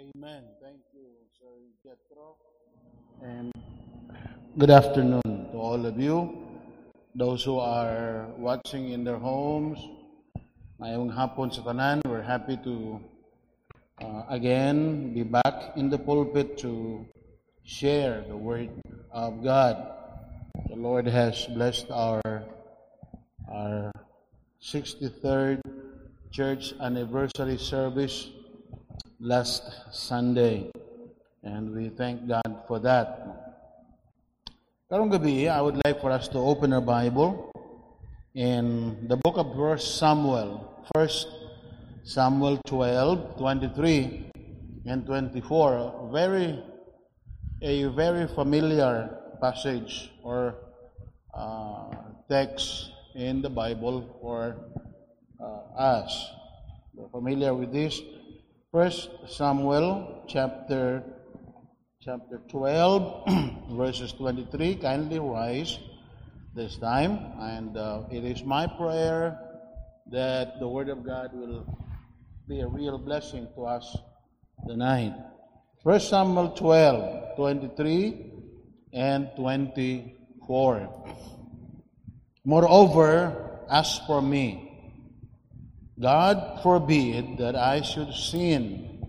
Amen. Thank you, Sir Jethro. And good afternoon to all of you. Those who are watching in their homes, ngayong hapon sa tanan, we're happy to uh, again be back in the pulpit to share the word of God. The Lord has blessed our our 63rd church anniversary service last Sunday. And we thank God for that. Karong gabi, I would like for us to open our Bible in the book of First Samuel. First Samuel 12, 23 and 24. Very, a very familiar passage or uh, text in the Bible for uh, us. We're familiar with this. First Samuel chapter chapter 12 verses 23 kindly rise this time and uh, it is my prayer that the word of God will be a real blessing to us tonight. First Samuel 12 23 and 24. Moreover, as for me, God forbid that I should sin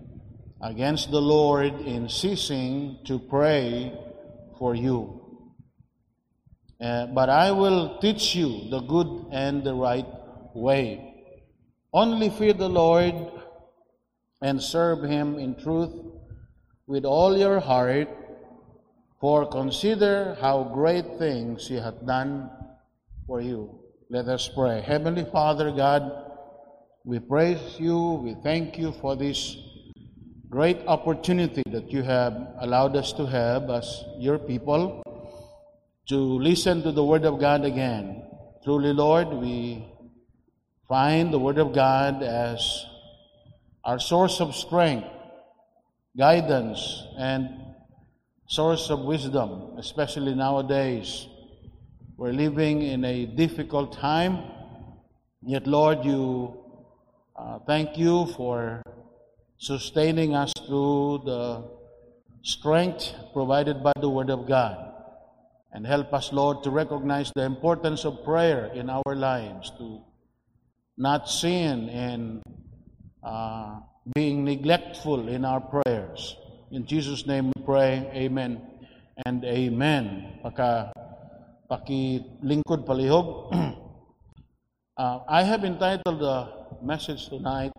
against the Lord in ceasing to pray for you. Uh, but I will teach you the good and the right way. Only fear the Lord and serve him in truth with all your heart, for consider how great things he hath done for you. Let us pray. Heavenly Father God, we praise you, we thank you for this great opportunity that you have allowed us to have as your people to listen to the Word of God again. Truly, Lord, we find the Word of God as our source of strength, guidance, and source of wisdom, especially nowadays. We're living in a difficult time, yet, Lord, you uh, thank you for sustaining us through the strength provided by the Word of God. And help us, Lord, to recognize the importance of prayer in our lives, to not sin in uh, being neglectful in our prayers. In Jesus' name we pray, Amen and Amen. Paka, lingkod palihog. uh, I have entitled the message tonight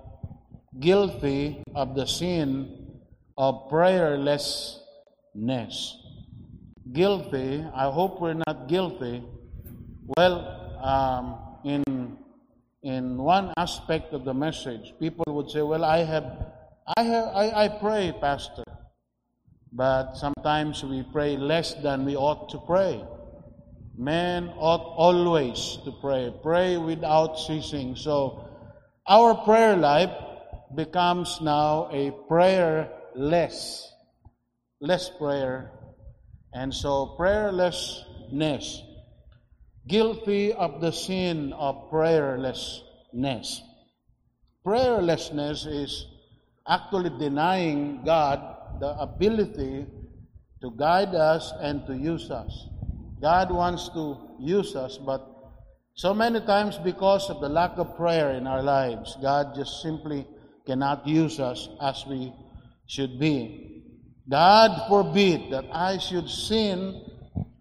guilty of the sin of prayerlessness. Guilty, I hope we're not guilty. Well, um, in in one aspect of the message, people would say, "Well, I have, I have, I, I pray, Pastor, but sometimes we pray less than we ought to pray." Men ought always to pray, pray without ceasing. So, our prayer life becomes now a prayerless, less prayer. And so prayerlessness, guilty of the sin of prayerlessness. Prayerlessness is actually denying God the ability to guide us and to use us. God wants to use us, but so many times, because of the lack of prayer in our lives, God just simply cannot use us as we should be. God forbid that I should sin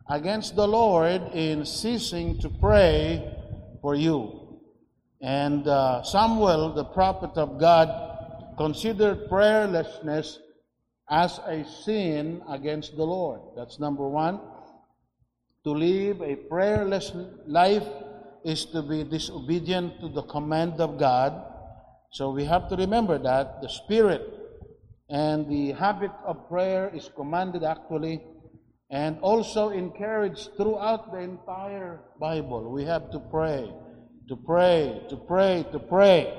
against the Lord in ceasing to pray for you. And uh, Samuel, the prophet of God, considered prayerlessness as a sin against the Lord. That's number one. To live a prayerless life is to be disobedient to the command of God. So we have to remember that the spirit and the habit of prayer is commanded actually and also encouraged throughout the entire Bible. We have to pray, to pray, to pray, to pray.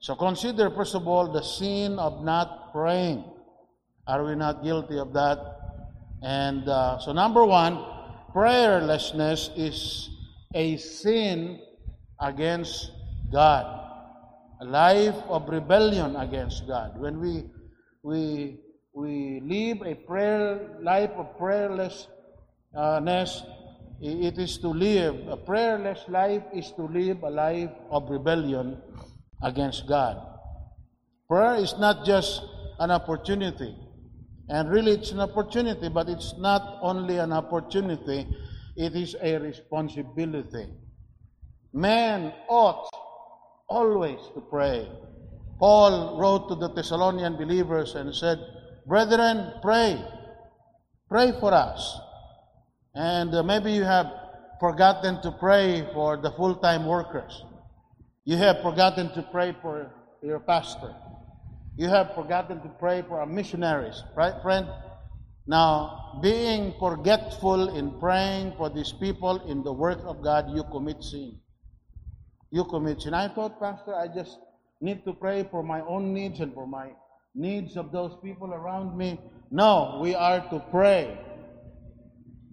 So consider, first of all, the sin of not praying. Are we not guilty of that? And uh, so, number one, prayerlessness is a sin against God, a life of rebellion against God. When we we, we live a prayer life of prayerlessness, it is to live, a prayerless life is to live a life of rebellion against God. Prayer is not just an opportunity. And really, it's an opportunity, but it's not only an opportunity, it is a responsibility. Man ought always to pray. Paul wrote to the Thessalonian believers and said, Brethren, pray. Pray for us. And uh, maybe you have forgotten to pray for the full time workers. You have forgotten to pray for your pastor. You have forgotten to pray for our missionaries, right, friend? Now, being forgetful in praying for these people in the work of God, you commit sin. You commit sin. I thought, Pastor, I just need to pray for my own needs and for my needs of those people around me. No, we are to pray.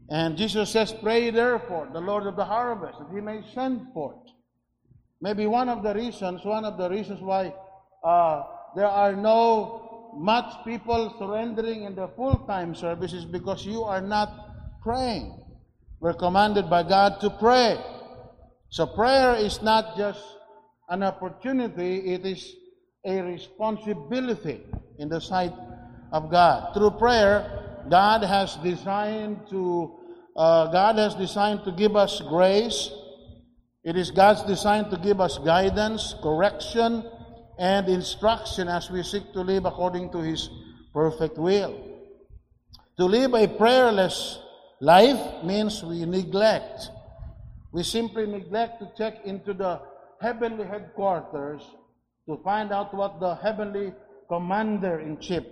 And Jesus says, Pray therefore, the Lord of the harvest, that he may send forth. Maybe one of the reasons, one of the reasons why uh, there are no much people surrendering in the full-time service is because you are not praying. We're commanded by God to pray. So prayer is not just an opportunity, it is a responsibility in the sight of God. Through prayer, God has designed to uh, God has designed to give us grace. It is God's design to give us guidance, correction, and instruction as we seek to live according to His perfect will. To live a prayerless life means we neglect. We simply neglect to check into the heavenly headquarters to find out what the heavenly commander in chief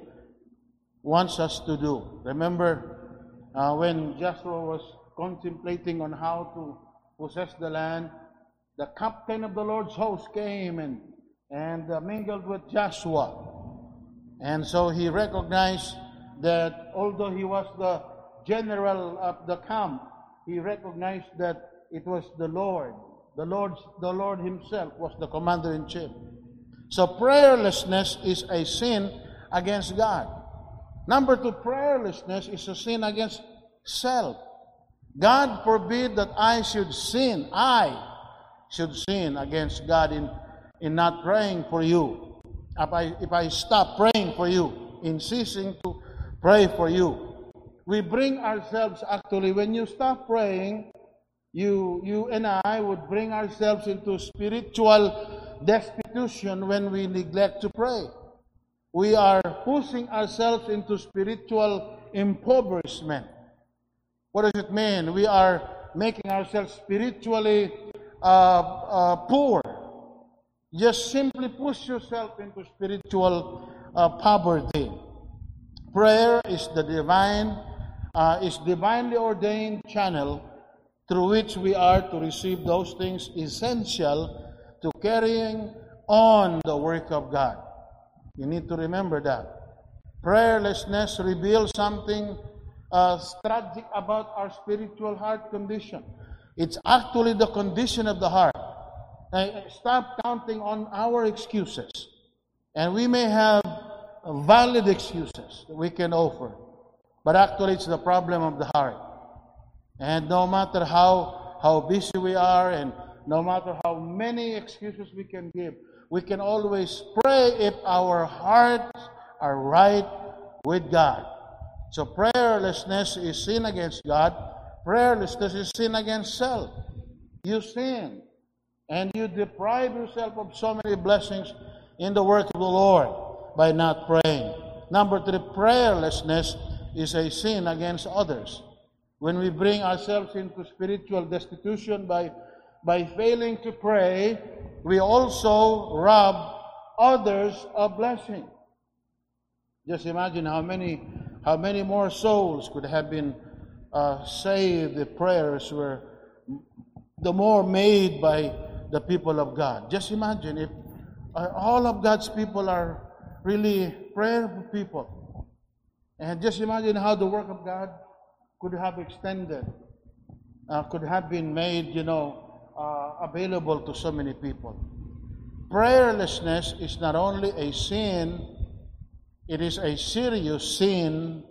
wants us to do. Remember uh, when Joshua was contemplating on how to possess the land, the captain of the Lord's host came and, and uh, mingled with Joshua. And so he recognized that although he was the general of the camp, he recognized that it was the Lord the Lord, the Lord Himself was the commander in chief. So prayerlessness is a sin against God. Number two, prayerlessness is a sin against self. God forbid that I should sin. I should sin against God in, in not praying for you. If I, if I stop praying for you, in ceasing to pray for you, we bring ourselves actually, when you stop praying, you, you and I would bring ourselves into spiritual destitution when we neglect to pray. We are pushing ourselves into spiritual impoverishment. What does it mean? We are making ourselves spiritually uh, uh, poor. Just simply push yourself into spiritual uh, poverty. Prayer is the divine, uh, is divinely ordained channel through which we are to receive those things essential to carrying on the work of God. You need to remember that. Prayerlessness reveals something uh, tragic about our spiritual heart condition. It's actually the condition of the heart. Now, stop counting on our excuses. And we may have valid excuses that we can offer. But actually, it's the problem of the heart. And no matter how, how busy we are and no matter how many excuses we can give, we can always pray if our hearts are right with God. So prayerlessness is sin against God. Prayerlessness is sin against self. You sin and you deprive yourself of so many blessings in the work of the Lord by not praying. Number three, prayerlessness is a sin against others. When we bring ourselves into spiritual destitution by, by failing to pray, we also rob others of blessing. Just imagine how many, how many more souls could have been uh, saved if prayers were the more made by the people of God. Just imagine if uh, all of God's people are really prayerful people. And just imagine how the work of God could have extended, uh, could have been made, you know, uh, available to so many people. Prayerlessness is not only a sin it is a serious sin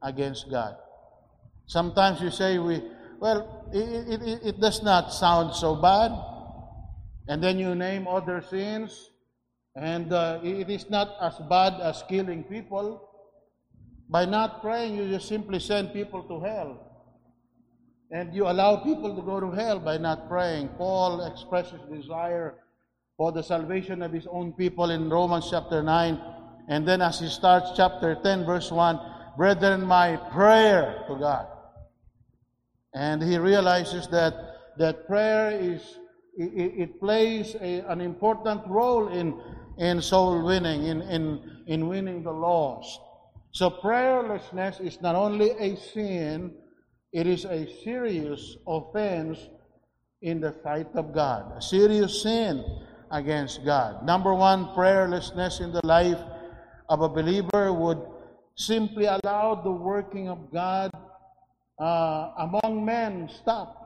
against God. Sometimes you say, we, well, it, it, it does not sound so bad. And then you name other sins, and uh, it is not as bad as killing people. By not praying, you just simply send people to hell. And you allow people to go to hell by not praying. Paul expresses desire for the salvation of his own people in Romans chapter 9. And then as he starts chapter 10, verse 1, Brethren, my prayer to God. And he realizes that, that prayer is, it, it plays a, an important role in, in soul winning, in, in, in winning the lost. So prayerlessness is not only a sin, it is a serious offense in the sight of God, a serious sin against God. Number one, prayerlessness in the life of a believer would simply allow the working of God uh, among men stop.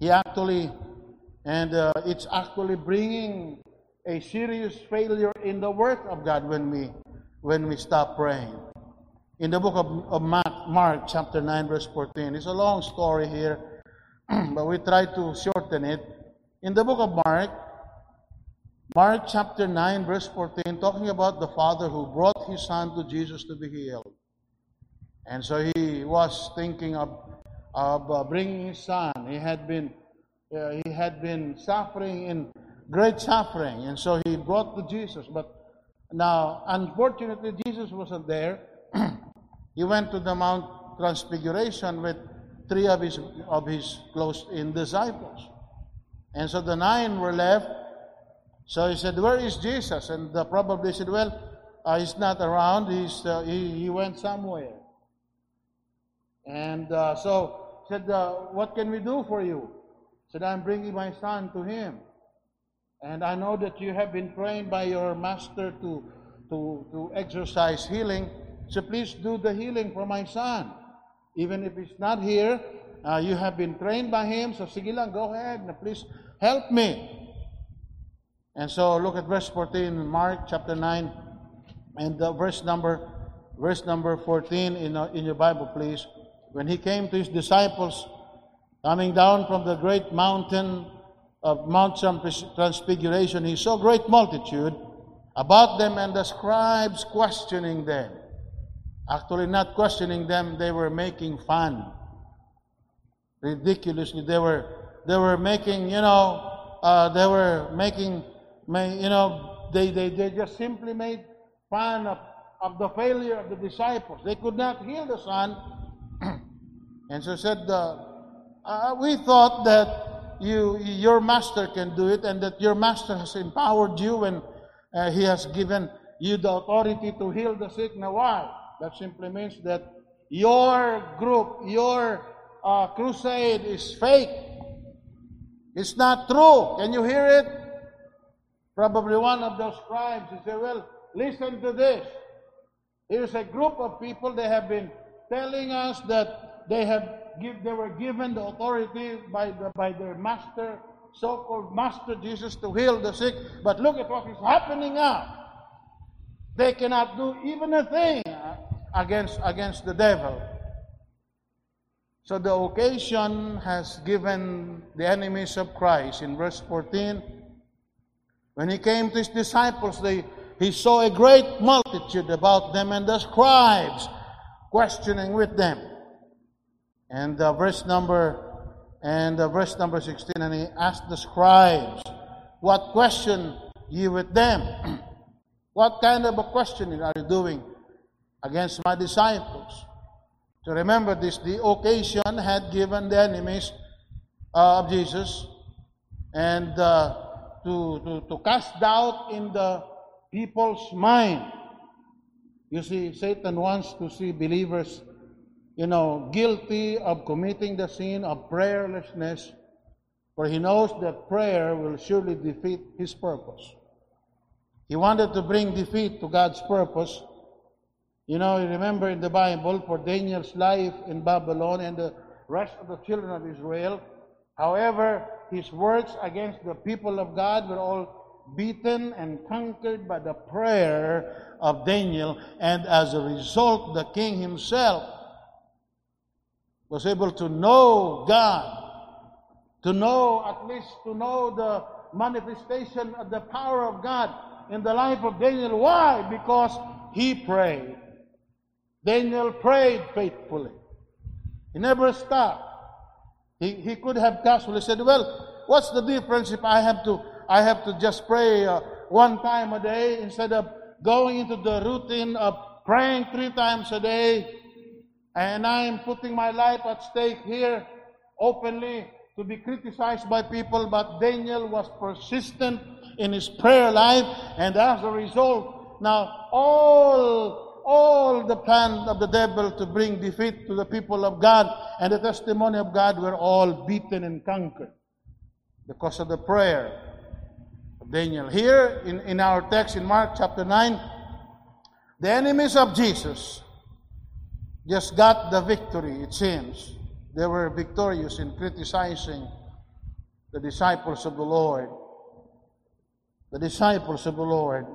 He actually, and uh, it's actually bringing a serious failure in the work of God when we when we stop praying. In the book of, of Mark, Mark, chapter 9, verse 14, it's a long story here, but we try to shorten it. In the book of Mark, Mark chapter 9, verse 14, talking about the father who brought his son to Jesus to be healed. And so he was thinking of, of uh, bringing his son. He had been uh, he had been suffering in great suffering, and so he brought to Jesus. But now, unfortunately, Jesus wasn't there. he went to the Mount Transfiguration with three of his, of his close-in disciples. And so the nine were left. So he said, Where is Jesus? And uh, probably said, Well, uh, he's not around. He's, uh, he, he went somewhere. And uh, so said, uh, What can we do for you? Said, I'm bringing my son to him. And I know that you have been trained by your master to, to, to exercise healing. So please do the healing for my son. Even if he's not here, uh, you have been trained by him. So sige lang, go ahead. Now, please help me. And so look at verse 14 Mark chapter 9 and the verse number verse number 14 in, uh, in your Bible, please. When he came to his disciples coming down from the great mountain of Mount Transfiguration, he saw great multitude about them and the scribes questioning them. Actually, not questioning them, they were making fun. Ridiculously, they were they were making, you know, uh, they were making, you know, they, they, they just simply made fun of, of the failure of the disciples. They could not heal the son. And so said, uh, uh, we thought that you, your master can do it and that your master has empowered you and uh, he has given you the authority to heal the sick. Now, why? That simply means that your group, your uh, crusade is fake. It's not true. Can you hear it? Probably one of those scribes, he said, Well, listen to this. Here's a group of people, they have been telling us that they have give, they were given the authority by, the, by their master, so-called master Jesus, to heal the sick. But look at what is happening now. They cannot do even a thing against, against the devil. So the occasion has given the enemies of Christ. In verse 14, when he came to his disciples, they, he saw a great multitude about them and the scribes questioning with them. And uh, verse number and uh, verse number 16, and he asked the scribes, What question ye with them? what kind of a questioning are you doing against my disciples? To remember this, the occasion had given the enemies uh, of Jesus and uh, to, to, to cast doubt in the people's mind. You see, Satan wants to see believers you know, guilty of committing the sin of prayerlessness, for he knows that prayer will surely defeat his purpose. He wanted to bring defeat to God's purpose. You know, you remember in the Bible, for Daniel's life in Babylon and the rest of the children of Israel, however, his words against the people of God were all beaten and conquered by the prayer of Daniel, and as a result, the king himself was able to know God, to know, at least to know the manifestation of the power of God in the life of Daniel. Why? Because he prayed. Daniel prayed faithfully. He never stopped. He, he could have casually said, Well, what's the difference if I have to I have to just pray uh, one time a day instead of going into the routine of praying three times a day? And I'm putting my life at stake here openly to be criticized by people, but Daniel was persistent in his prayer life, and as a result, now all all the plan of the devil to bring defeat to the people of God and the testimony of God were all beaten and conquered because of the prayer of Daniel. Here in, in our text in Mark chapter 9, the enemies of Jesus just got the victory, it seems. They were victorious in criticizing the disciples of the Lord. The disciples of the Lord.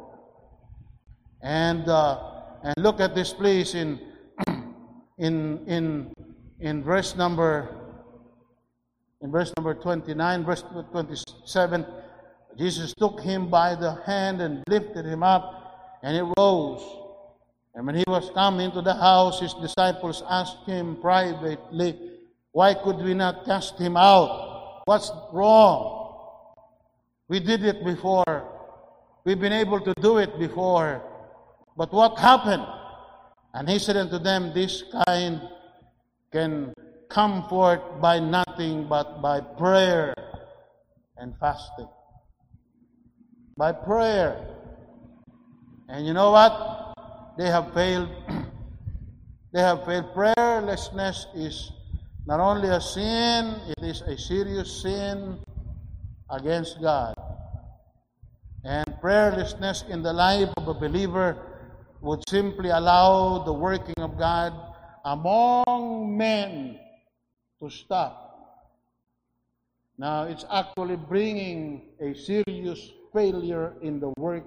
And uh, and look at this, please, in in in in verse number in verse number 29, verse 27, Jesus took him by the hand and lifted him up, and he rose. And when he was coming to the house, his disciples asked him privately, Why could we not cast him out? What's wrong? We did it before. We've been able to do it before. But what happened? And he said unto them, This kind can come forth by nothing but by prayer and fasting. By prayer. And you know what? They have failed. they have failed. Prayerlessness is not only a sin, it is a serious sin against God. And prayerlessness in the life of a believer would simply allow the working of God among men to stop. Now, it's actually bringing a serious failure in the work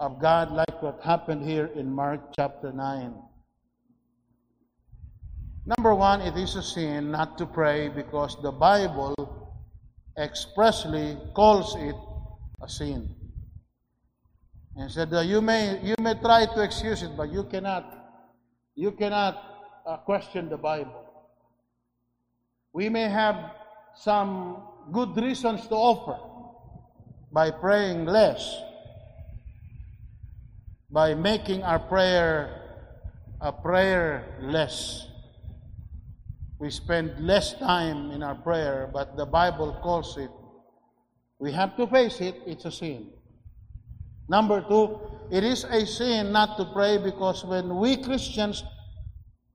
of God, like what happened here in Mark chapter 9. Number one, it is a sin not to pray because the Bible expressly calls it a sin. And said, uh, you may you may try to excuse it, but you cannot you cannot uh, question the Bible. We may have some good reasons to offer by praying less, by making our prayer a prayer less. We spend less time in our prayer, but the Bible calls it. We have to face it, it's a sin. Number two, it is a sin not to pray because when we Christians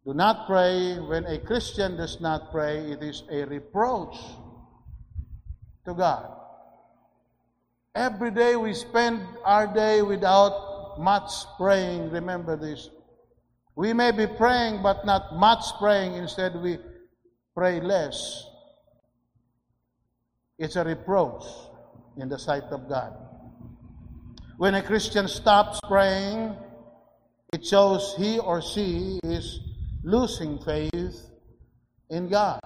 do not pray, when a Christian does not pray, it is a reproach to God. Every day we spend our day without much praying. Remember this. We may be praying, but not much praying. Instead, we pray less. It's a reproach in the sight of God. When a Christian stops praying, it shows he or she is losing faith in God.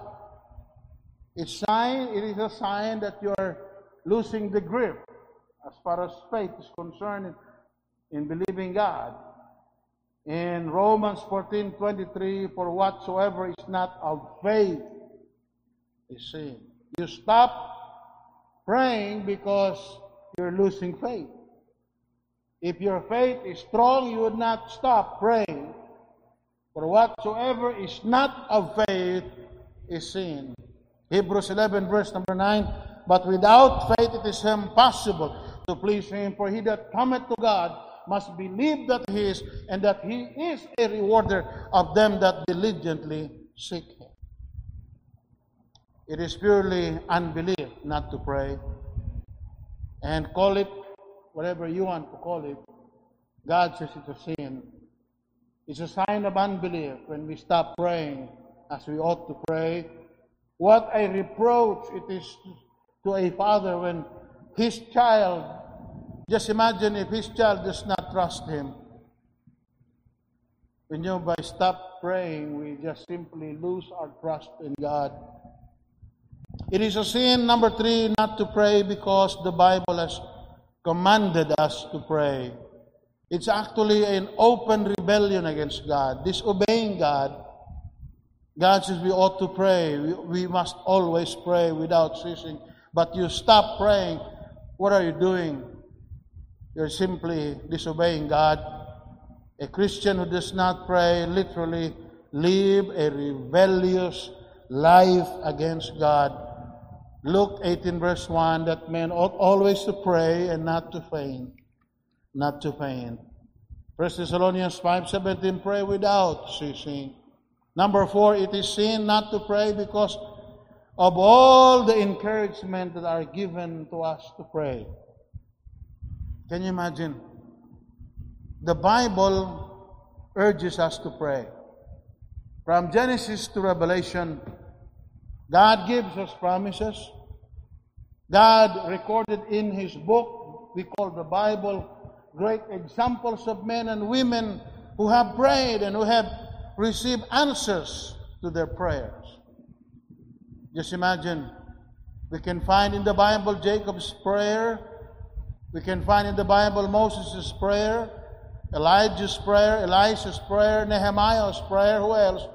It's sign, it is a sign that you're losing the grip as far as faith is concerned in, in believing God. In Romans 14 23, for whatsoever is not of faith is sin. You stop praying because you're losing faith. If your faith is strong, you would not stop praying. For whatsoever is not of faith is sin. Hebrews 11, verse number 9. But without faith it is impossible to please Him. For he that cometh to God must believe that He is, and that He is a rewarder of them that diligently seek Him. It is purely unbelief not to pray. And call it whatever you want to call it, God says it's a sin. It's a sign of unbelief when we stop praying as we ought to pray. What a reproach it is to a father when his child Just imagine if his child does not trust him. We know by stop praying, we just simply lose our trust in God. It is a sin, number three, not to pray because the Bible has commanded us to pray. It's actually an open rebellion against God, disobeying God. God says we ought to pray. We, we must always pray without ceasing. But you stop praying. What are you doing? You're simply disobeying God. A Christian who does not pray literally live a rebellious life against God. Luke 18 verse 1, that men ought always to pray and not to faint not to faint. 1 Thessalonians 5.17, pray without ceasing. Number four, it is sin not to pray because of all the encouragement that are given to us to pray. Can you imagine? The Bible urges us to pray. From Genesis to Revelation, God gives us promises. God recorded in His book, we call the Bible, great examples of men and women who have prayed and who have received answers to their prayers. Just imagine, we can find in the Bible Jacob's prayer, we can find in the Bible Moses' prayer, Elijah's prayer, Elisha's prayer, Nehemiah's prayer, who else?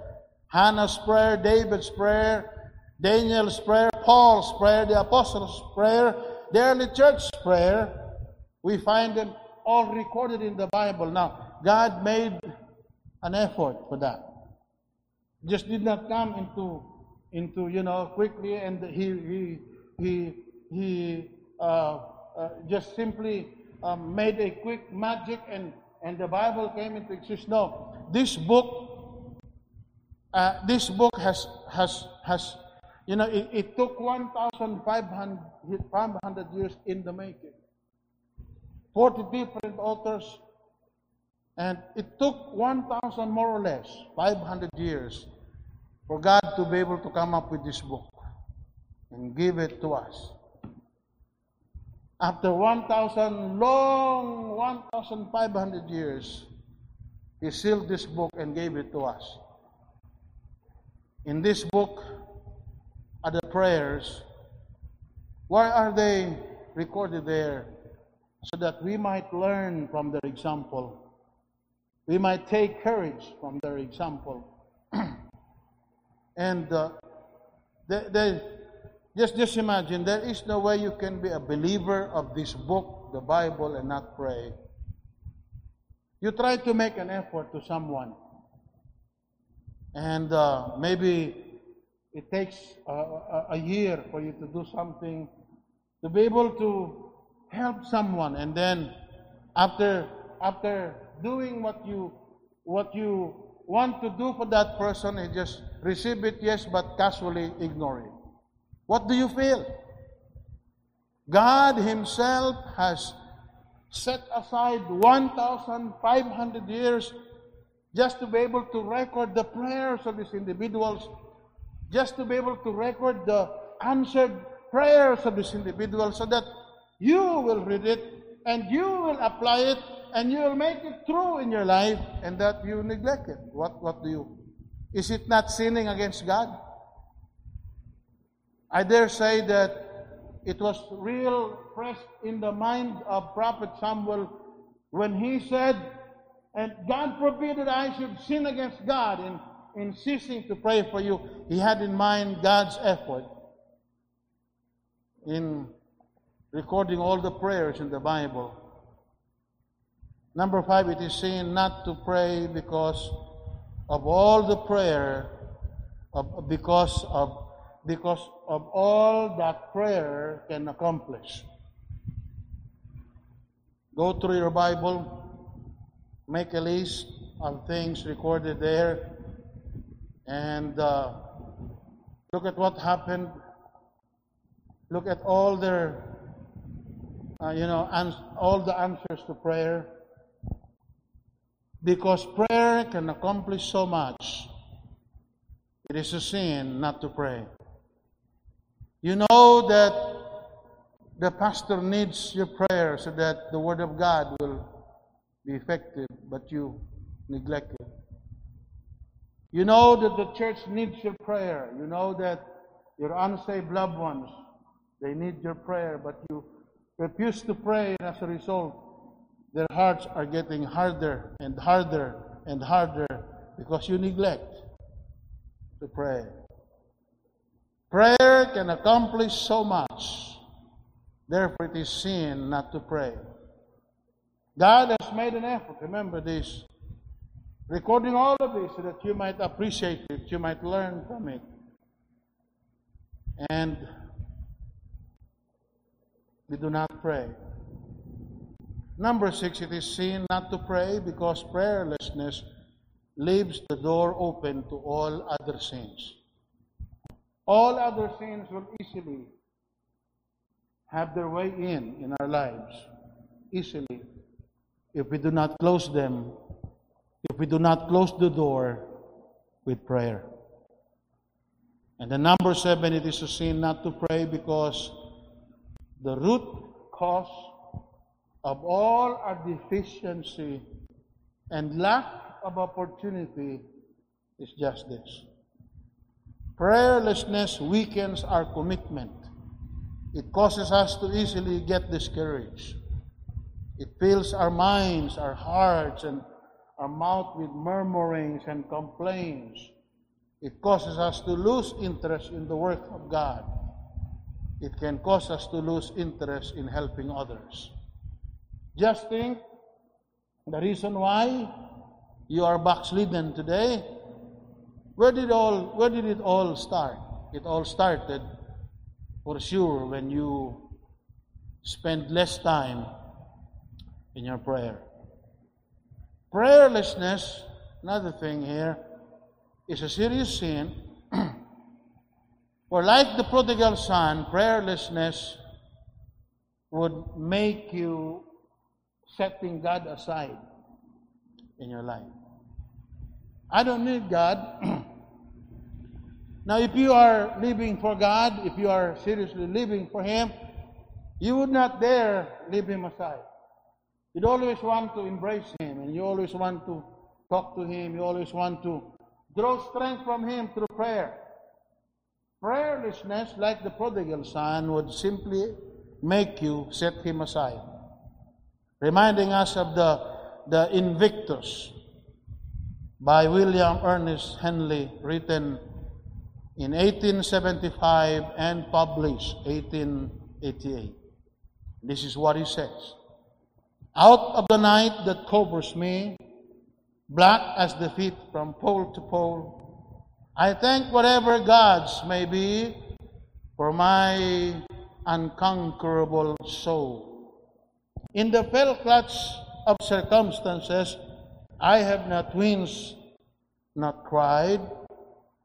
Hannah's prayer, David's prayer, Daniel's prayer, Paul's prayer, the apostles' prayer, the early church's prayer. We find them all recorded in the Bible. Now, God made an effort for that. Just did not come into into you know quickly and he he he he uh, just simply um, made a quick magic and and the Bible came into existence. No, this book uh, this book has has has you know it, it took 1,500 years in the making. 40 different authors. And it took 1,000 more or less, 500 years, for God to be able to come up with this book and give it to us. After 1,000 long, 1,500 years, He sealed this book and gave it to us. In this book are the prayers. Why are they recorded there? so that we might learn from their example. We might take courage from their example. and uh, they, they, just, just imagine, there is no way you can be a believer of this book, the Bible, and not pray. You try to make an effort to someone. And uh, maybe it takes a, a, a year for you to do something, to be able to help someone and then after after doing what you what you want to do for that person you just receive it yes but casually ignore it what do you feel god himself has set aside 1500 years just to be able to record the prayers of these individuals just to be able to record the answered prayers of these individuals so that you will read it and you will apply it and you will make it true in your life and that you neglect it. What, what do you? Is it not sinning against God? I dare say that it was real pressed in the mind of Prophet Samuel when he said, and God forbid that I should sin against God in, in ceasing to pray for you. He had in mind God's effort in recording all the prayers in the Bible. Number five, it is saying not to pray because of all the prayer, of, because of because of all that prayer can accomplish. Go through your Bible, make a list of things recorded there, and uh, look at what happened. Look at all their uh, you know, ans- all the answers to prayer. Because prayer can accomplish so much. It is a sin not to pray. You know that the pastor needs your prayer so that the Word of God will be effective, but you neglect it. You know that the church needs your prayer. You know that your unsaved loved ones, they need your prayer, but you refuse to pray, and as a result, their hearts are getting harder and harder and harder because you neglect to pray. Prayer can accomplish so much. Therefore, it is sin not to pray. God has made an effort. Remember this. Recording all of this so that you might appreciate it, you might learn from it. And we do not pray. Number six, it is sin not to pray because prayerlessness leaves the door open to all other sins. All other sins will easily have their way in in our lives, easily, if we do not close them, if we do not close the door with prayer. And the number seven, it is a sin not to pray because the root cause of all our deficiency and lack of opportunity is just this Prayerlessness weakens our commitment. It causes us to easily get discouraged. It fills our minds, our hearts, and our mouth with murmurings and complaints. It causes us to lose interest in the work of God. It can cause us to lose interest in helping others. Just think the reason why you are backslidden today where did all where did it all start? It all started for sure when you spend less time in your prayer. Prayerlessness, another thing here, is a serious sin. For like the prodigal son, prayerlessness would make you setting God aside in your life. I don't need God. now, if you are living for God, if you are seriously living for Him, you would not dare leave Him aside. You'd always want to embrace Him, and you always want to talk to Him. You always want to draw strength from Him through prayer. Prayerlessness, like the prodigal son, would simply make you set Him aside. Reminding us of the, the Invictus, by William Ernest Henley, written in 1875 and published 1888. This is what he says. Out of the night that covers me, black as the feet from pole to pole, I thank whatever gods may be for my unconquerable soul. In the fell clutch of circumstances, I have not winced, not cried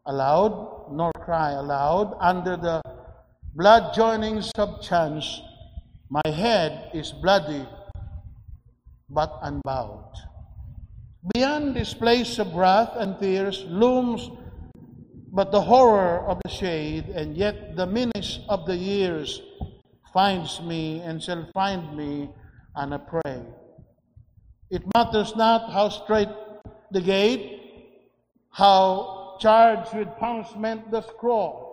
aloud, nor cry aloud under the blood joining of chance. My head is bloody, but unbowed. Beyond this place of wrath and tears looms but the horror of the shade, and yet the menace of the years finds me and shall find me on a prey. It matters not how straight the gate, how charged with punishment the scroll.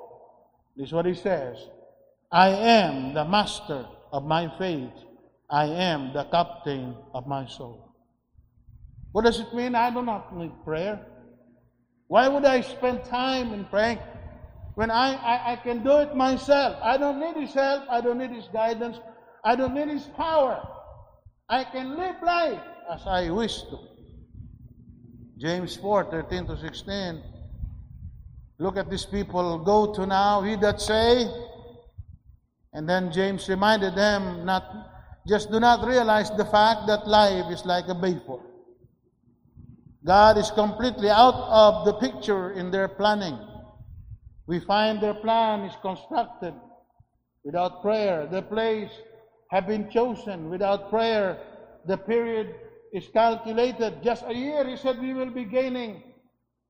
This is what he says. I am the master of my faith. I am the captain of my soul. What does it mean? I do not need prayer. Why would I spend time in praying when I, I, I can do it myself? I don't need his help. I don't need his guidance. I don't need his power. I can live life as I wish to. James 4 13 to 16. Look at these people. Go to now, he that say. And then James reminded them not just do not realize the fact that life is like a vapor. God is completely out of the picture in their planning. We find their plan is constructed without prayer. The place have been chosen without prayer. The period is calculated. Just a year, he said, we will be gaining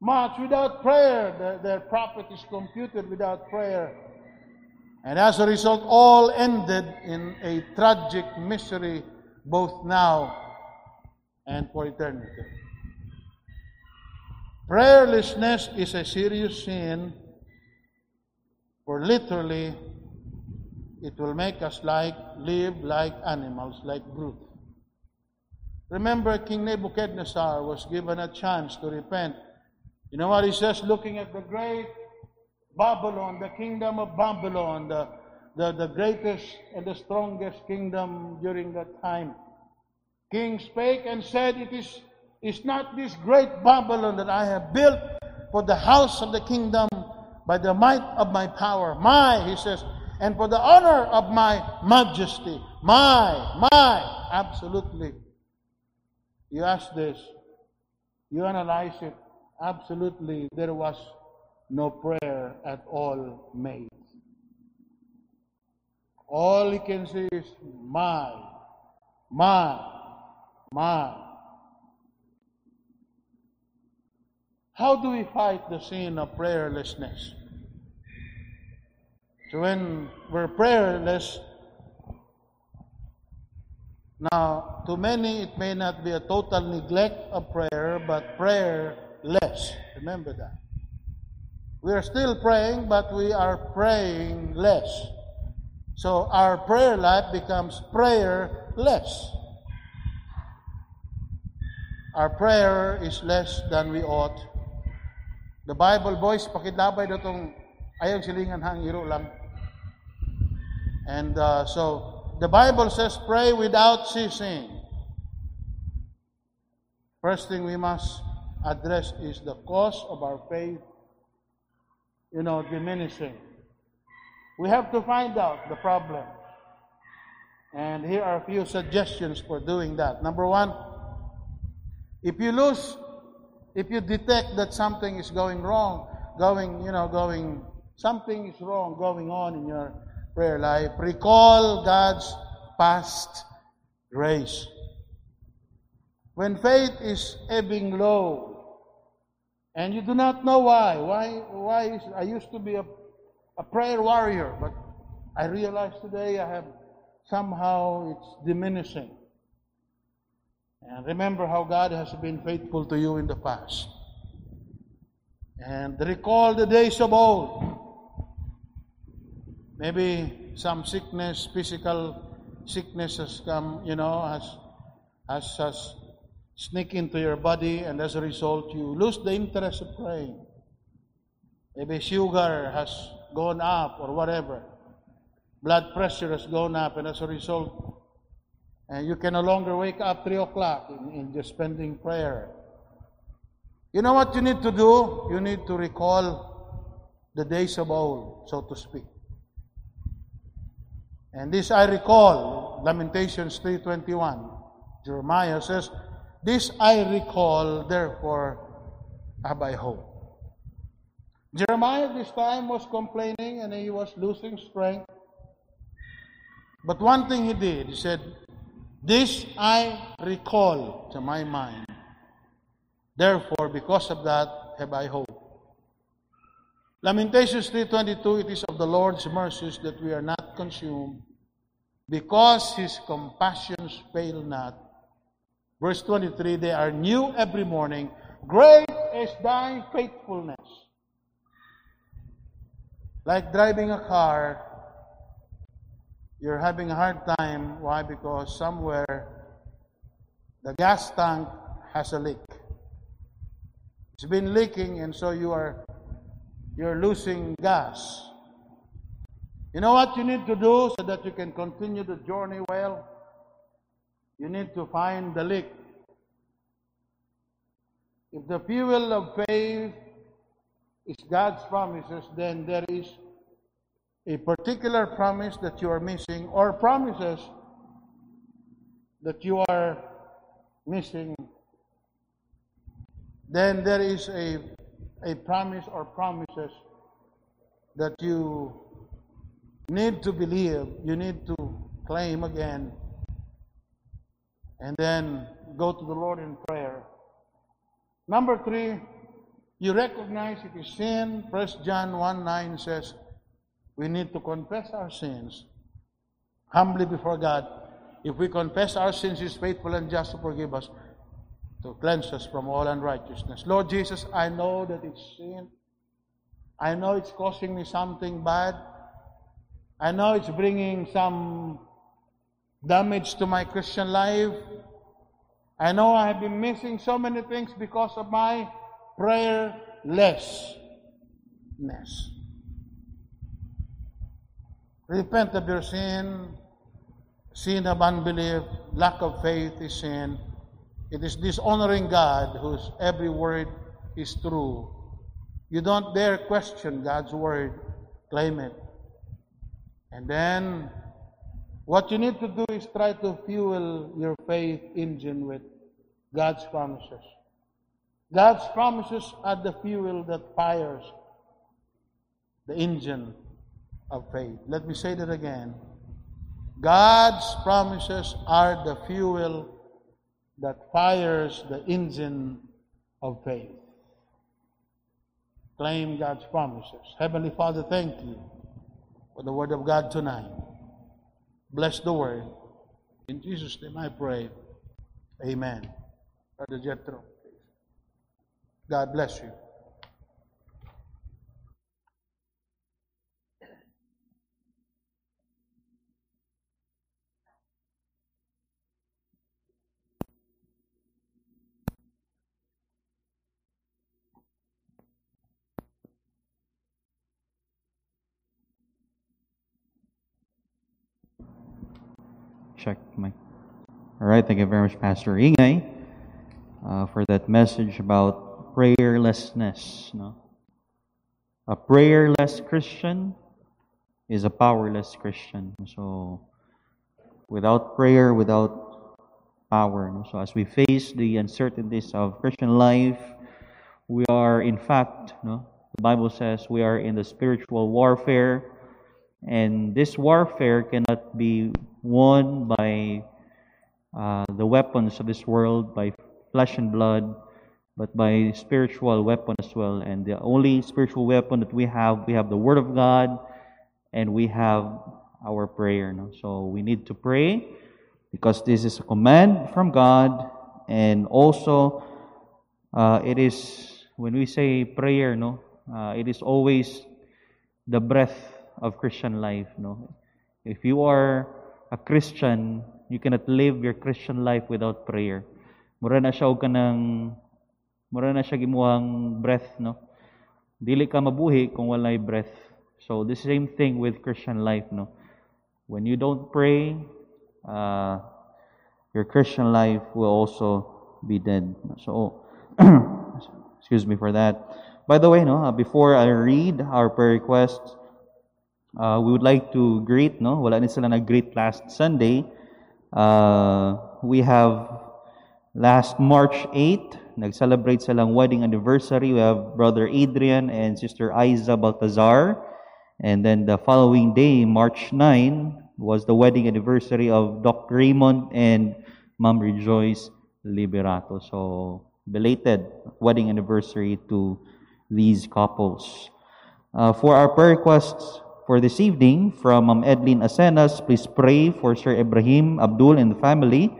much without prayer. The, their profit is computed without prayer. And as a result, all ended in a tragic misery both now and for eternity. Prayerlessness is a serious sin, for literally, it will make us like live like animals, like brutes. Remember, King Nebuchadnezzar was given a chance to repent. You know what he says? Looking at the great Babylon, the kingdom of Babylon, the, the, the greatest and the strongest kingdom during that time. King spake and said, It is, is not this great Babylon that I have built for the house of the kingdom by the might of my power. My, he says, and for the honor of my majesty. My, my, absolutely. You ask this, you analyze it. Absolutely, there was no prayer at all made. All he can say is, my, my, my. How do we fight the sin of prayerlessness? So when we're prayerless, now, to many, it may not be a total neglect of prayer, but prayer less. Remember that. We are still praying, but we are praying less. So our prayer life becomes prayerless. Our prayer is less than we ought. The Bible, boys, pakidlabay na itong ayang silingan hang iro lang. And uh, so, the Bible says, pray without ceasing. First thing we must address is the cause of our faith, you know, diminishing. We have to find out the problem. And here are a few suggestions for doing that. Number one, if you lose, if you detect that something is going wrong, going, you know, going, something is wrong going on in your prayer life, recall God's past grace. When faith is ebbing low, and you do not know why, why, why is, I used to be a, a prayer warrior, but I realize today I have somehow it's diminishing. And remember how God has been faithful to you in the past. And recall the days of old. Maybe some sickness, physical sickness has come, you know, has, has, has sneak into your body, and as a result, you lose the interest of praying. Maybe sugar has gone up or whatever. Blood pressure has gone up, and as a result, and you can no longer wake up 3 o'clock in, in just spending prayer. You know what you need to do? You need to recall the days of old, so to speak. And this I recall, Lamentations 3.21. Jeremiah says, This I recall, therefore have I hope. Jeremiah this time was complaining and he was losing strength. But one thing he did, he said, This I recall to my mind. Therefore, because of that, have I hope. Lamentations 3.22, it is of the Lord's mercies that we are not consumed, because his compassions fail not. Verse 23, they are new every morning. Great is thy faithfulness. Like driving a car, you're having a hard time. Why? Because somewhere the gas tank has a leak. It's been leaking, and so you are you're losing gas. You know what you need to do so that you can continue the journey well? You need to find the leak. If the fuel of faith is God's promises, then there is a particular promise that you are missing, or promises that you are missing, then there is a, a promise or promises that you need to believe, you need to claim again, and then go to the Lord in prayer. Number three, you recognize it is sin. First John 1 9 says, we need to confess our sins humbly before God. If we confess our sins, He is faithful and just to forgive us, to cleanse us from all unrighteousness. Lord Jesus, I know that it's sin. I know it's causing me something bad. I know it's bringing some damage to my Christian life. I know I have been missing so many things because of my prayerlessness. Repent of your sin. Sin of unbelief, lack of faith is sin. It is dishonoring God whose every word is true. You don't dare question God's word. Claim it. And then, what you need to do is try to fuel your faith engine with God's promises. God's promises are the fuel that fires the engine of faith. Let me say that again. God's promises are the fuel that fires the engine of faith. Claim God's promises. Heavenly Father, thank you for the Word of God tonight. Bless the Word. In Jesus' name I pray. Amen. Brother Jethro, God bless you. Check my. All right, thank you very much, Pastor Ingay, uh, for that message about prayerlessness. No? A prayerless Christian is a powerless Christian. So, without prayer, without power. No? So, as we face the uncertainties of Christian life, we are, in fact, no, the Bible says we are in the spiritual warfare, and this warfare cannot be won by uh, the weapons of this world, by flesh and blood, but by spiritual weapon as well. And the only spiritual weapon that we have, we have the Word of God, and we have our prayer. No? So we need to pray because this is a command from God, and also uh, it is when we say prayer, no, uh, it is always the breath of Christian life. No, if you are a Christian, you cannot live your Christian life without prayer. Mura na siya og kanang mura na siya gimuhang breath, no? Dili ka mabuhi kung walay breath. So the same thing with Christian life, no? When you don't pray, uh, your Christian life will also be dead. So, excuse me for that. By the way, no, uh, before I read our prayer requests, uh, we would like to greet, no? Wala ni sila nag-greet last Sunday. Uh, we have last March 8, nag-celebrate silang wedding anniversary. We have Brother Adrian and Sister Aiza Baltazar. And then the following day, March 9, was the wedding anniversary of Dr. Raymond and Mom Rejoice Liberato. So, belated wedding anniversary to these couples. Uh, for our prayer requests, for this evening from Ma'am Edlin Asenas. Please pray for Sir Ibrahim Abdul and the family.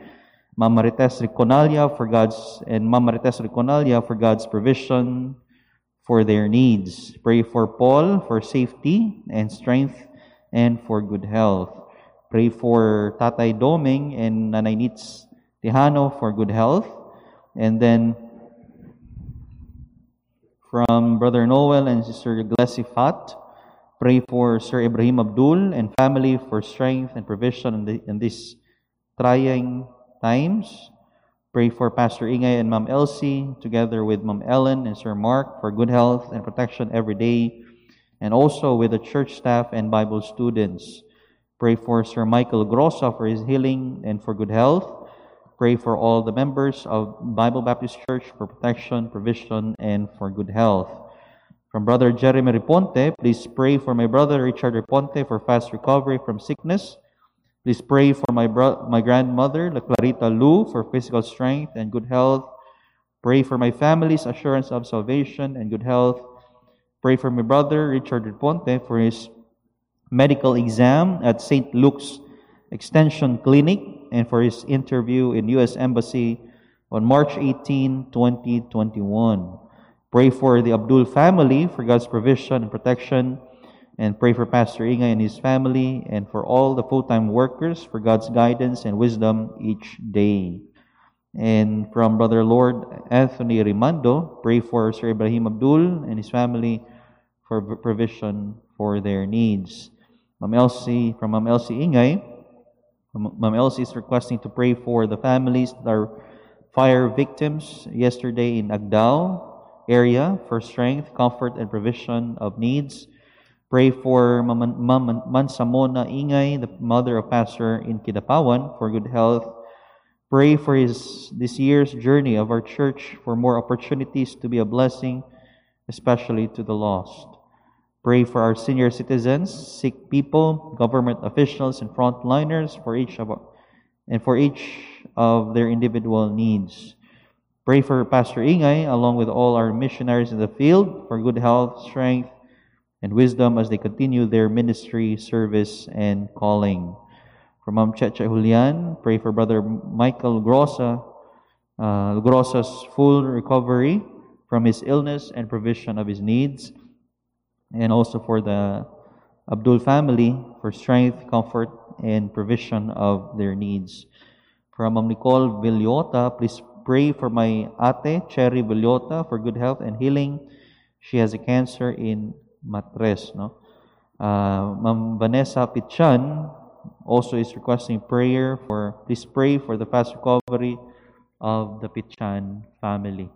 Ma'am Marites Riconalia for God's and Ma'am Marites Riconalia for God's provision for their needs. Pray for Paul for safety and strength and for good health. Pray for Tatay Doming and Nanay Nitz Tejano for good health. And then from Brother Noel and Sister Glessy Fat, Pray for Sir Ibrahim Abdul and family for strength and provision in, the, in these trying times. Pray for Pastor Ingay and Mom Elsie, together with Mom Ellen and Sir Mark, for good health and protection every day, and also with the church staff and Bible students. Pray for Sir Michael Grossa for his healing and for good health. Pray for all the members of Bible Baptist Church for protection, provision, and for good health. From Brother Jeremy Riponte, please pray for my brother Richard Riponte for fast recovery from sickness. Please pray for my bro- my grandmother, La Clarita Lu, for physical strength and good health. Pray for my family's assurance of salvation and good health. Pray for my brother Richard Riponte for his medical exam at St. Luke's Extension Clinic and for his interview in U.S. Embassy on March 18, 2021. Pray for the Abdul family for God's provision and protection, and pray for Pastor Ingay and his family, and for all the full time workers for God's guidance and wisdom each day. And from Brother Lord Anthony Rimando, pray for Sir Ibrahim Abdul and his family for provision for their needs. Ma'am Elsie, from Ma'am Elsie Ingay, Ma'am Elsie is requesting to pray for the families that are fire victims yesterday in Agdao area for strength, comfort, and provision of needs. Pray for Ma'am Mansamona Ingay, the mother of pastor in Kidapawan, for good health. Pray for his this year's journey of our church for more opportunities to be a blessing, especially to the lost. Pray for our senior citizens, sick people, government officials, and frontliners for each of and for each of their individual needs. Pray for Pastor Ingay, along with all our missionaries in the field, for good health, strength, and wisdom as they continue their ministry, service, and calling. For Ma'am Checha Julian, pray for Brother Michael Grossa, uh, Grossa's full recovery from his illness and provision of his needs and also for the Abdul family for strength, comfort, and provision of their needs. From Ma'am Nicole Villota, please pray for my ate, Cherry Villota, for good health and healing. She has a cancer in matres. No? Uh, Ma'am Vanessa Pichan also is requesting prayer for, please pray for the fast recovery of the Pichan family.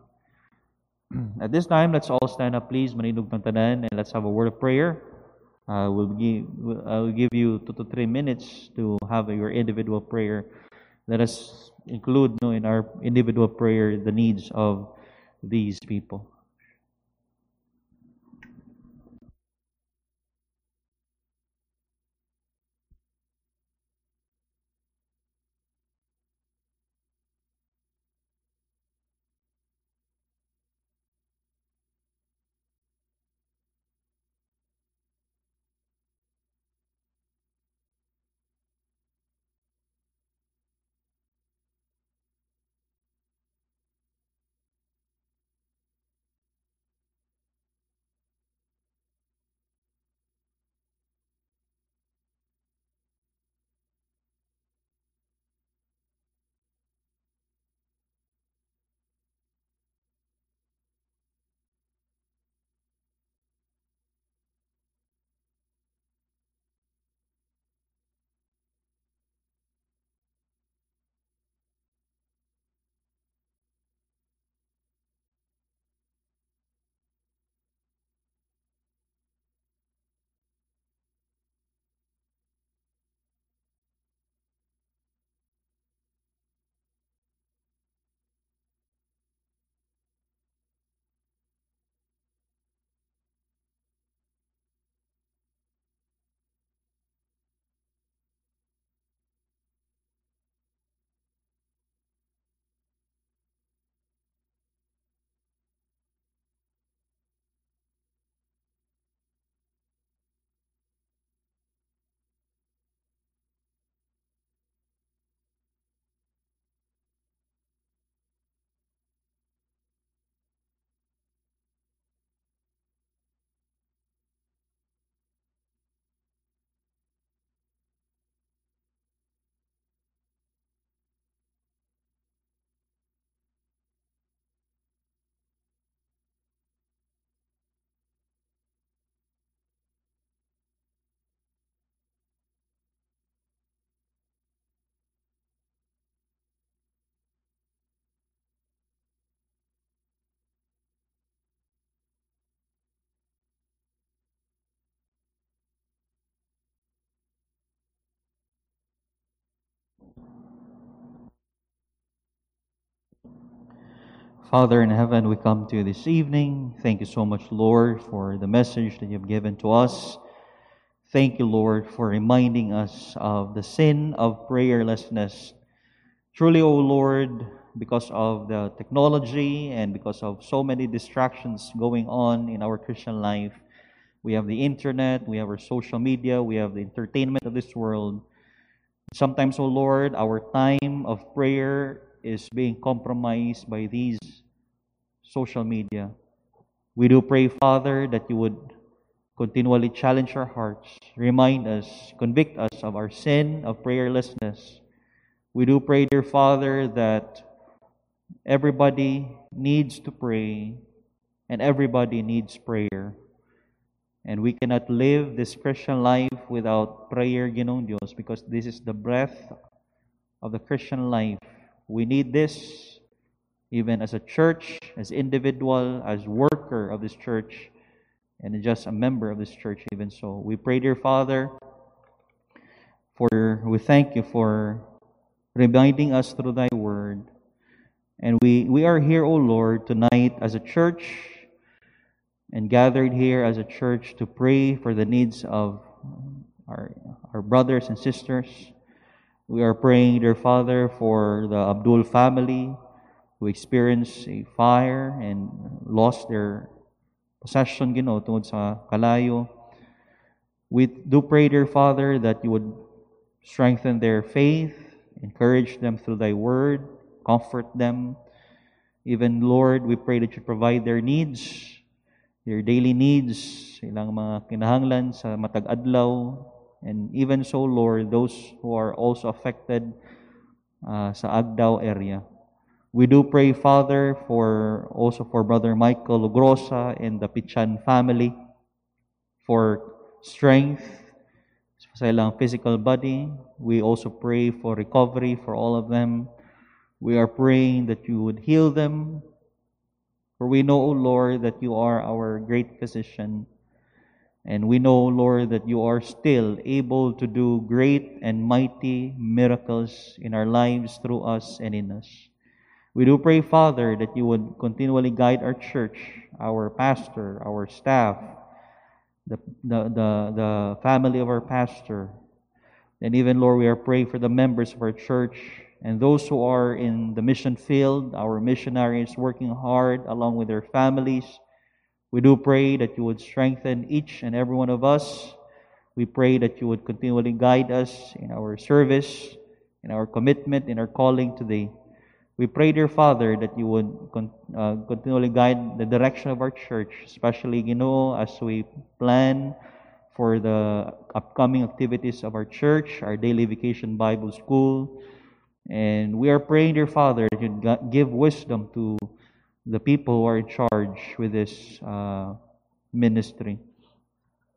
At this time, let's all stand up, please. Maninug ng tanan, and let's have a word of prayer. Uh, we'll give, I will give you two to three minutes to have your individual prayer. Let us include no, in our individual prayer the needs of these people. Father in heaven, we come to you this evening. Thank you so much, Lord, for the message that you've given to us. Thank you, Lord, for reminding us of the sin of prayerlessness. Truly, O Lord, because of the technology and because of so many distractions going on in our Christian life, We have the internet, we have our social media, we have the entertainment of this world. Sometimes, O Lord, our time of prayer is being compromised by these social media. We do pray, Father, that you would continually challenge our hearts, remind us, convict us of our sin of prayerlessness. We do pray, dear Father, that everybody needs to pray and everybody needs prayer. And we cannot live this Christian life without prayer, Ginoong Dios, because this is the breath of the Christian life. We need this even as a church, as individual, as worker of this church, and just a member of this church, even so. We pray, dear Father, for we thank you for reminding us through thy word. And we, we are here, O Lord, tonight as a church and gathered here as a church to pray for the needs of our, our brothers and sisters. We are praying, dear Father, for the Abdul family who experienced a fire and lost their possession, Ginoo, tungod sa kalayo. We do pray, dear Father, that you would strengthen their faith, encourage them through thy word, comfort them. Even, Lord, we pray that you provide their needs their daily needs, ilang mga kinahanglan sa matag adlaw, and even so, Lord, those who are also affected uh, sa Agdao area. We do pray, Father, for also for Brother Michael Logrosa and the Pichan family for strength ilang physical body. We also pray for recovery for all of them. We are praying that you would heal them for we know, O Lord, that you are our great physician. And we know, Lord, that you are still able to do great and mighty miracles in our lives through us and in us. We do pray, Father, that you would continually guide our church, our pastor, our staff, the, the, the, the family of our pastor. And even, Lord, we are praying for the members of our church and those who are in the mission field, our missionaries working hard along with their families. We do pray that you would strengthen each and every one of us. We pray that you would continually guide us in our service, in our commitment, in our calling today. We pray, dear Father, that you would uh, continually guide the direction of our church, especially, you know, as we plan for the upcoming activities of our church, our daily vacation Bible school, and we are praying, dear Father, that you give wisdom to the people who are in charge with this uh, ministry.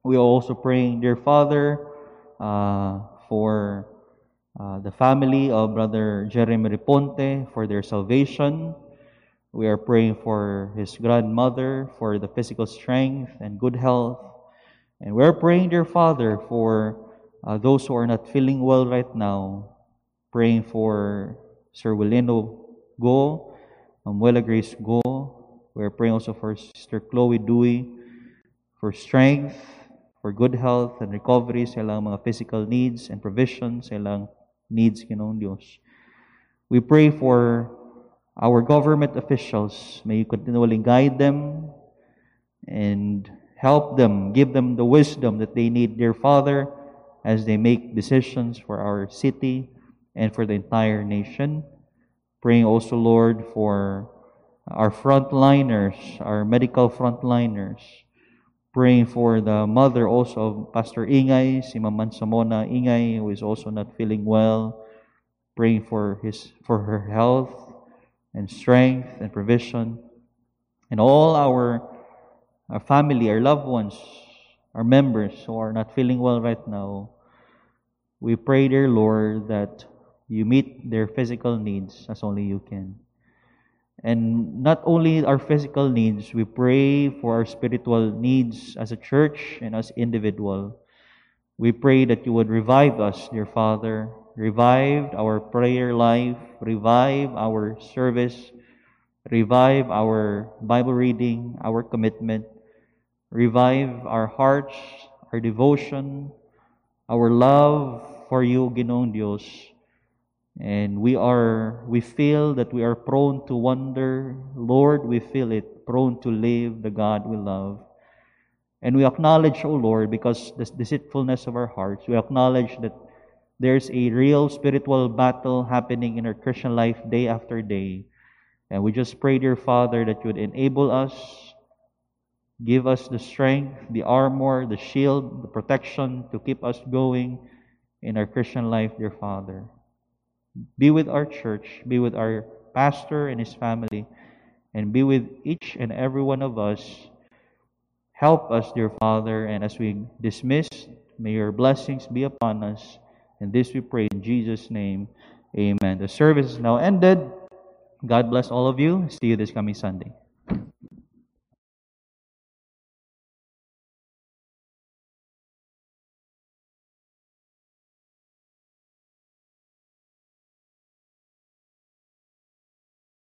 We are also praying, dear Father, uh, for uh, the family of Brother Jeremy Riponte for their salvation. We are praying for his grandmother for the physical strength and good health. And we are praying, dear Father, for uh, those who are not feeling well right now praying for Sir Willino Go, Mamuela Grace Go. We're praying also for Sister Chloe Dewey for strength, for good health and recovery sa ilang mga physical needs and provisions sa ilang needs, Ginoong Diyos. We pray for our government officials. May you continually guide them and help them, give them the wisdom that they need, dear Father, as they make decisions for our city, and for the entire nation. Praying also, Lord, for our frontliners, our medical frontliners. Praying for the mother also of Pastor Ingay, si Maman Samona Ingay, who is also not feeling well. Praying for his for her health and strength and provision. And all our, our family, our loved ones, our members who are not feeling well right now. We pray, dear Lord, that you meet their physical needs as only you can. And not only our physical needs, we pray for our spiritual needs as a church and as individual. We pray that you would revive us, dear Father, revive our prayer life, revive our service, revive our Bible reading, our commitment, revive our hearts, our devotion, our love for you, Ginoong Dios, and we are, we feel that we are prone to wonder. Lord, we feel it, prone to live the God we love. And we acknowledge, O Lord, because the deceitfulness of our hearts, we acknowledge that there's a real spiritual battle happening in our Christian life day after day. And we just pray, dear Father, that you would enable us, give us the strength, the armor, the shield, the protection to keep us going in our Christian life, dear Father. Be with our church, be with our pastor and his family, and be with each and every one of us. Help us, dear Father, and as we dismiss, may your blessings be upon us. And this we pray in Jesus' name. Amen. The service is now ended. God bless all of you. See you this coming Sunday.